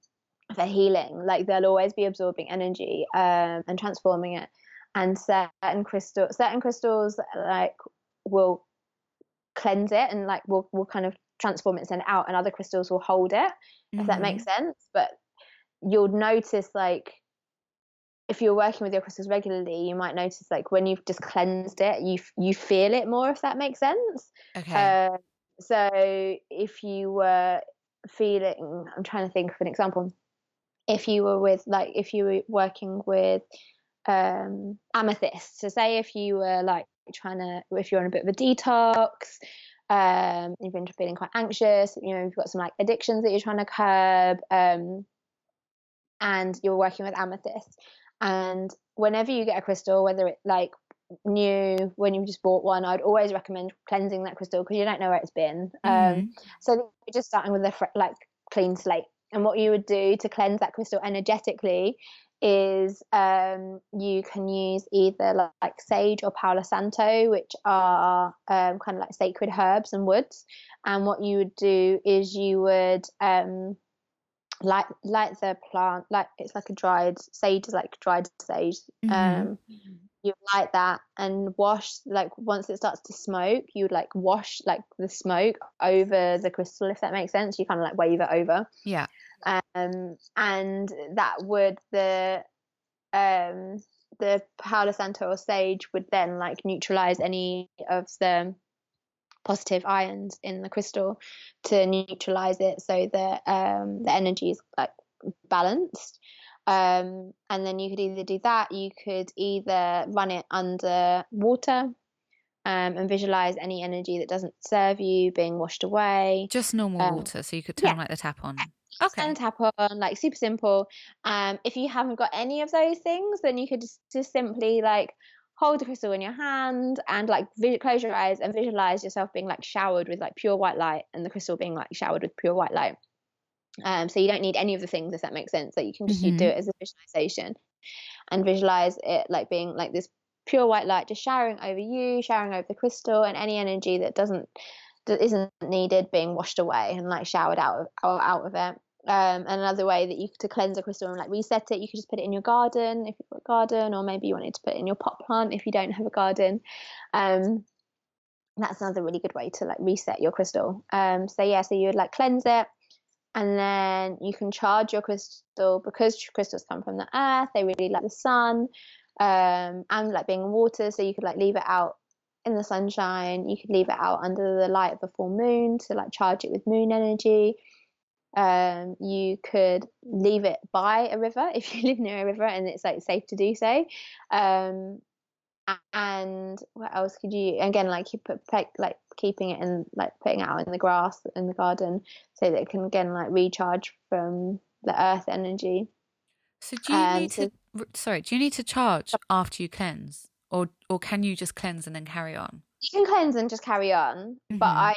Speaker 2: for healing like they'll always be absorbing energy um, and transforming it and certain crystals certain crystals like will cleanse it and like will will kind of transform it and send it out and other crystals will hold it mm-hmm. if that makes mm-hmm. sense but you'll notice like if you're working with your crystals regularly, you might notice like when you've just cleansed it, you you feel it more. If that makes sense.
Speaker 1: Okay.
Speaker 2: Uh, so if you were feeling, I'm trying to think of an example. If you were with like if you were working with um, amethyst, so say if you were like trying to, if you're on a bit of a detox, um, you've been feeling quite anxious, you know, you've got some like addictions that you're trying to curb, um, and you're working with amethyst and whenever you get a crystal, whether it like new when you just bought one, I'd always recommend cleansing that crystal because you don't know where it's been. Um, mm-hmm. Um, so you're just starting with a fr- like clean slate. And what you would do to cleanse that crystal energetically is um, you can use either like, like, sage or Palo Santo, which are um, kind of like sacred herbs and woods. And what you would do is you would um, light light the plant like it's like a dried sage is like dried sage
Speaker 1: Mhm.
Speaker 2: um you light that and wash like once it starts to smoke you would like wash like the smoke over the crystal if that makes sense you kind of like wave it over
Speaker 1: Yeah.
Speaker 2: um and that would the um the Palo Santo or sage would then like neutralize any of the positive ions in the crystal to neutralize it so that um, the energy is like balanced. Um, and then you could either do that, you could either run it under water um, and visualize any energy that doesn't serve you being washed away.
Speaker 1: Just normal
Speaker 2: Um,
Speaker 1: water, so you could turn
Speaker 2: yeah.
Speaker 1: like the tap on.
Speaker 2: Turn
Speaker 1: Okay.
Speaker 2: the tap on, like super simple. Um, if you haven't got any of those things, then you could just, just simply like hold the crystal in your hand and like close your eyes and visualize yourself being like showered with like pure white light and the crystal being like showered with pure white light. Um, so you don't need any of the things if that makes sense. That you can just you do
Speaker 1: Mhm.
Speaker 2: it as a visualization and visualize it like being like this pure white light just showering over you, showering over the crystal, and any energy that doesn't that isn't needed being washed away and like showered out of out of it. Um, and another way that you to cleanse a crystal and like reset it, you could just put it in your garden if you've got a garden, or maybe you wanted to put it in your pot plant if you don't have a garden. Um, that's another really good way to like reset your crystal. Um, so yeah, so you would like cleanse it, and then you can charge your crystal because crystals come from the earth. They really like the sun, um, and like being in water. So you could like leave it out in the sunshine. You could leave it out under the light of a full moon to like charge it with moon energy. Um, you could leave it by a river if you live near a river and it's like safe to do so. Um, and what else could you again like you put like keeping it and like putting it out in the grass in the garden so that it can again like recharge from the earth energy.
Speaker 1: So do you
Speaker 2: Um,
Speaker 1: need
Speaker 2: so-
Speaker 1: to? Sorry, do you need to charge after you cleanse, or or can you just cleanse and then carry on?
Speaker 2: You can cleanse and just carry on, but
Speaker 1: Mhm.
Speaker 2: I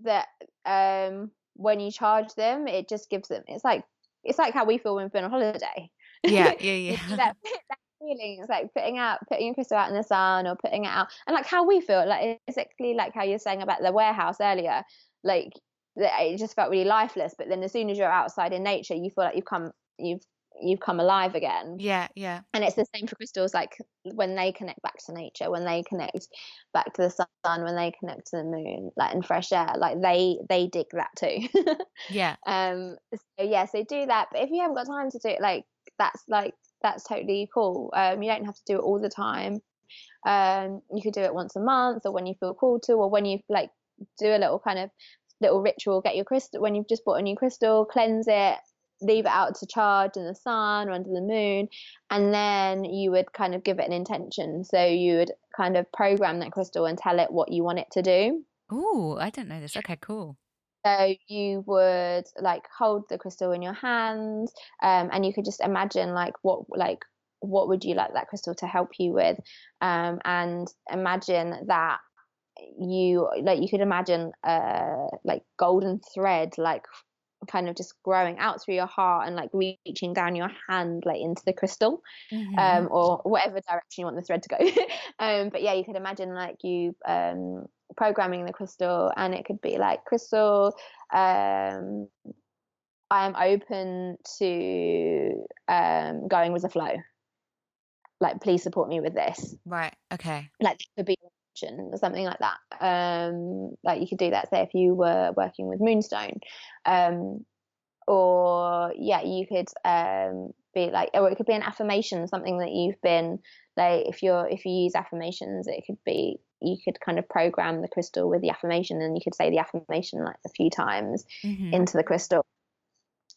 Speaker 2: that um when you charge them, it just gives them. It's like it's like how we feel when we've been on holiday.
Speaker 1: Yeah, yeah, yeah.
Speaker 2: that, that feeling it's like putting out putting your crystal out in the sun or putting it out and like how we feel like basically like how you're saying about the warehouse earlier like it just felt really lifeless but then as soon as you're outside in nature you feel like you've come you've you've come alive again
Speaker 1: Yeah, yeah.
Speaker 2: and it's the same for crystals like when they connect back to nature when they connect back to the sun when they connect to the moon like in fresh air like they they dig that too
Speaker 1: Yeah.
Speaker 2: um so yeah so do that but if you haven't got time to do it like that's like that's totally cool um you don't have to do it all the time um you could do it once a month or when you feel called to or when you like do a little kind of little ritual get your crystal when you've just bought a new crystal cleanse it leave it out to charge in the sun or under the moon and then you would kind of give it an intention so you would kind of program that crystal and tell it what you want it to do
Speaker 1: Oh, I didn't know this. Okay, cool.
Speaker 2: so you would like hold the crystal in your hand, um, and you could just imagine like what like what would you like that crystal to help you with, um, and imagine that you like you could imagine uh like golden thread like kind of just growing out through your heart and like reaching down your hand like into the crystal
Speaker 1: Mhm.
Speaker 2: um, or whatever direction you want the thread to go. um, but yeah, you could imagine like you um, programming the crystal, and it could be like crystal. Um, I am open to um, going with the flow. Like, please support me with this.
Speaker 1: right. Okay.
Speaker 2: Like, that could be or something like that. Um, like, you could do that. Say, if you were working with Moonstone, um, or yeah, you could um, be like, or it could be an affirmation, something that you've been like. If you're if you use affirmations, it could be you could kind of program the crystal with the affirmation, and you could say the affirmation like a few times
Speaker 1: Mhm.
Speaker 2: into the crystal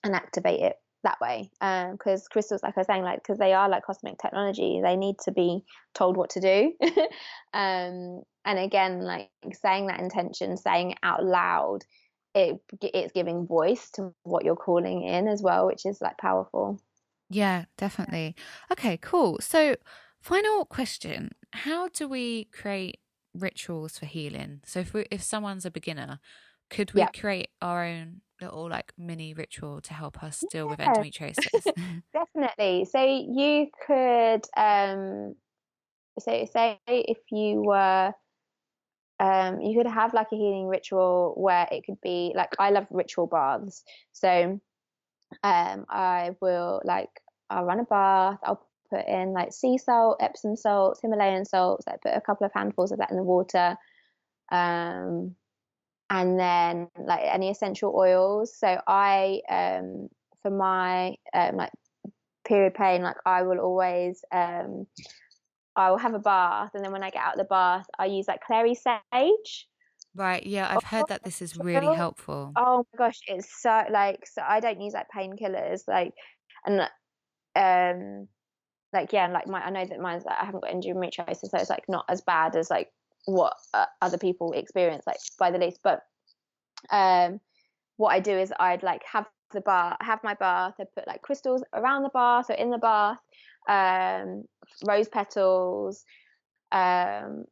Speaker 2: and activate it that way. Because crystals, like I was saying, like because they are like cosmic technology, they need to be told what to do. um, and again, like saying that intention, saying it out loud, it it's giving voice to what you're calling in as well, which is like powerful.
Speaker 1: Yeah, definitely. Okay, cool. So, final question: How do we create rituals for healing? So, if we, if someone's a beginner, could we
Speaker 2: Yeah.
Speaker 1: create our own little like mini ritual to help us deal with endometriosis?
Speaker 2: Definitely. So you could um so say if you were um you could have like a healing ritual where it could be like I love ritual baths. So um, I will like I'll run a bath. I'll put in like sea salt, Epsom salts, Himalayan salts. I put a couple of handfuls of that in the water. Um, and then like any essential oils. So I, um, for my um, like period pain, like I will always, um, I will have a bath, and then when I get out of the bath, I use like clary sage.
Speaker 1: Right. Yeah, I've heard that this is really helpful.
Speaker 2: Oh my gosh, it's so like so. I don't use like painkillers, like, and um, like yeah, and like my I know that mine's like I haven't got endometriosis, so it's like not as bad as like what uh, other people experience, like by the least. But um, what I do is I'd like have the bath, have my bath. I put like crystals around the bath or in the bath, um, rose petals, um,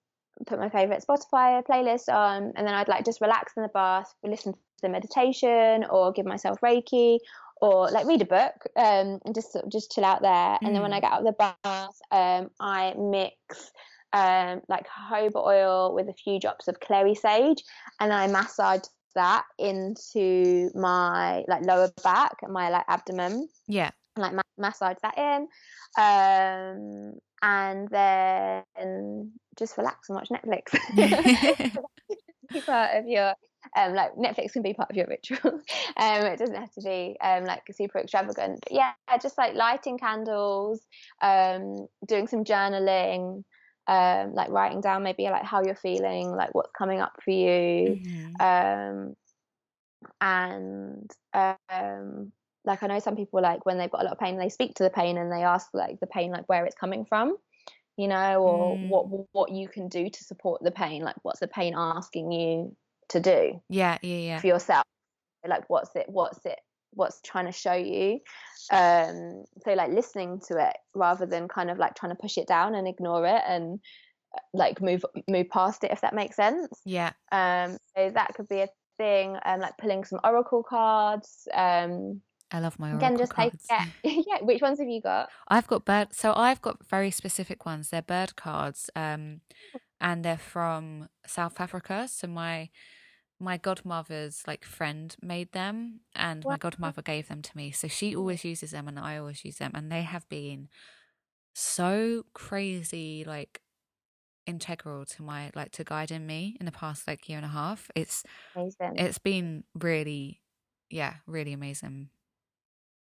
Speaker 2: put my favorite Spotify playlist on, and then I'd like just relax in the bath, listen to the meditation, or give myself Reiki, or like read a book, um, and just just chill out there. Mm. And then when I mm. get out of the bath, um, I mix um, like jojoba oil with a few drops of clary sage, and I massage that into my like lower back and my like abdomen.
Speaker 1: Yeah.
Speaker 2: And, like ma- massage that in, um, and then just relax and watch Netflix. part of your um, like Netflix can be part of your ritual. um, it doesn't have to be um, like super extravagant. But yeah, just like lighting candles, um, doing some journaling, um, like writing down maybe like how you're feeling, like what's coming up for you, mm-hmm. um, and um, like I know some people like when they've got a lot of pain, they speak to the pain and they ask like the pain like where it's coming from you know, or mm. what what you can do to support the pain. Like, what's the pain asking you to do?
Speaker 1: Yeah, yeah, yeah.
Speaker 2: For yourself, like, what's it? What's it? What's trying to show you? Um, so like listening to it rather than kind of like trying to push it down and ignore it and uh, like move move past it if that makes sense.
Speaker 1: Yeah.
Speaker 2: Um, so that could be a thing. Um, like pulling some oracle cards. Um,
Speaker 1: I love my Oracle Again, just cards.
Speaker 2: Take, yeah. yeah. Which ones have you got?
Speaker 1: I've got bird. So I've got very specific ones. They're bird cards, um, and they're from South Africa. So my my godmother's like friend made them, and my godmother gave them to me. So she always uses them, and I always use them, and they have been so crazy, like integral to my like to guiding me in the past like year and a half. It's amazing. It's been really, yeah, really amazing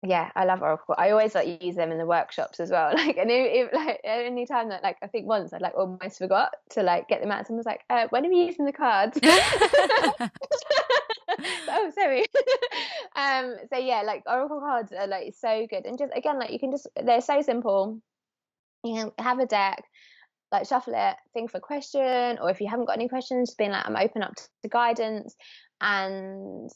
Speaker 2: yeah, I love Oracle. I always like use them in the workshops as well. Like, and if, like any time that like I think once I like almost forgot to like get them out. Someone was like, uh, "When are we using the cards?" oh, sorry. um. So yeah, like Oracle cards are like so good, and just again, like you can just they're so simple. You can have a deck, like shuffle it, think of a question, or if you haven't got any questions, just being like, I'm open up to guidance, and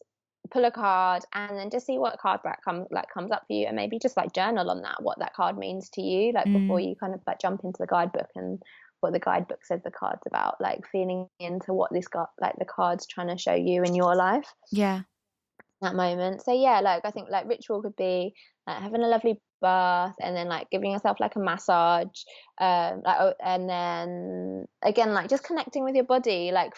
Speaker 2: pull a card and then just see what card back comes like comes up for you and maybe just like journal on that what that card means to you like mm. before you kind of like jump into the guidebook and what the guidebook says the cards about like feeling into what this got like the cards trying to show you in your life.
Speaker 1: Yeah.
Speaker 2: That moment. So yeah like i think like ritual could be like having a lovely bath and then like giving yourself like a massage um like oh, and then again like just connecting with your body like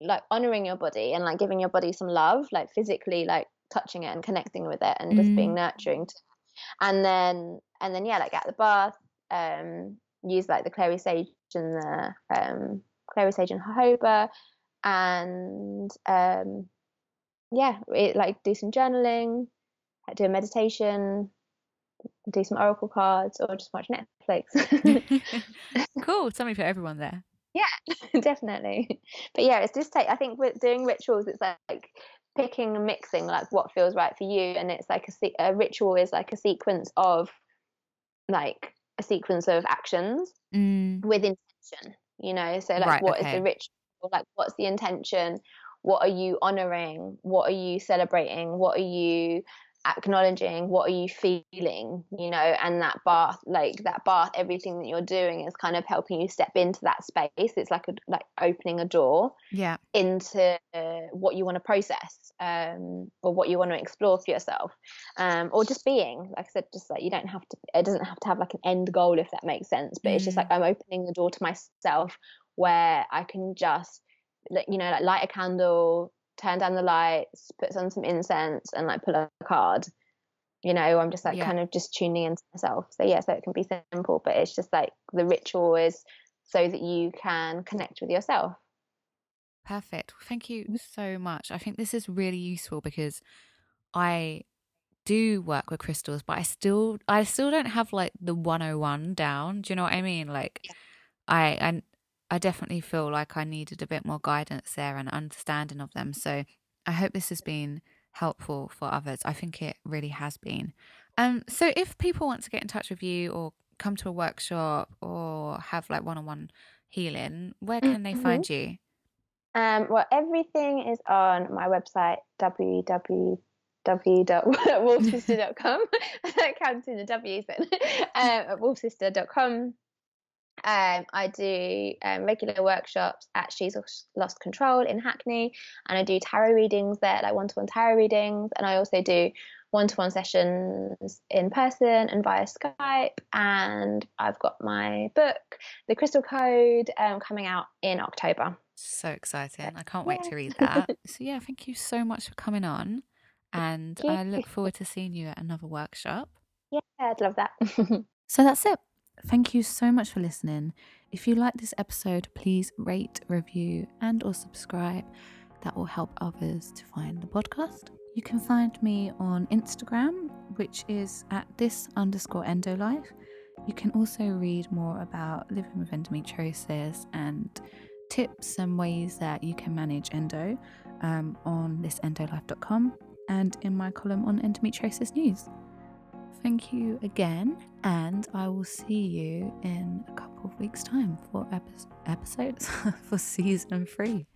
Speaker 2: like honoring your body and like giving your body some love like physically like touching it and connecting with it and just mm. being nurturing to and then and then yeah like at the bath um use like the clary sage and the um clary sage and jojoba and um yeah it, like do some journaling like, do a meditation do some oracle cards or just watch netflix.
Speaker 1: Cool. Something for everyone there
Speaker 2: yeah, definitely. But yeah, it's just take. I think with doing rituals, it's like picking and mixing like what feels right for you, and it's like a, a ritual is like a sequence of like a sequence of actions
Speaker 1: mm.
Speaker 2: with intention. You know, so like right, what okay. is the ritual? Like what's the intention? What are you honoring? What are you celebrating? What are you acknowledging what are you feeling you know and that bath like that bath everything that you're doing is kind of helping you step into that space it's like a like opening a door
Speaker 1: yeah
Speaker 2: into uh, what you want to process um or what you want to explore for yourself um or just being like i said just like you don't have to it doesn't have to have like an end goal if that makes sense but mm. it's just like mm. i'm opening the door to myself where i can just you know like light a candle turn down the lights, put on some incense, and like pull a card. you know i'm just like
Speaker 1: Yeah.
Speaker 2: kind of just tuning into myself so yeah so it can be simple but it's just like the ritual is so that you can connect with yourself
Speaker 1: Perfect. Thank you so much. I think this is really useful because I do work with crystals, but I still I still don't have like the 101 down. Do you know what I mean? Like. I I I definitely feel like I needed a bit more guidance there and understanding of them. So I hope this has been helpful for others. I think it really has been. Um so if people want to get in touch with you or come to a workshop or have like one-on-one healing, where can they find you?
Speaker 2: um well everything is on my website www.wolfsister.com counting the w's then um, at wolfsister.com um, I do um, regular workshops at She's Lost Control in Hackney, and I do tarot readings there, like one-to-one tarot readings, and I also do one-to-one sessions in person and via Skype. And I've got my book, The Crystal Code, um, coming out in October.
Speaker 1: So exciting. I can't wait to read that. so, yeah, thank you so much for coming on. And I look forward to seeing you at another workshop.
Speaker 2: Yeah, I'd love that.
Speaker 1: So, that's it. Thank you so much for listening. If you like this episode, please rate, review, and or subscribe. That will help others to find the podcast. You can find me on Instagram, which is at this underscore endolife. You can also read more about living with endometriosis and tips and ways that you can manage endo um, on thisendolife.com and in my column on endometriosis news. Thank you again, and I will see you in a couple of weeks' time for epi- episodes for season three.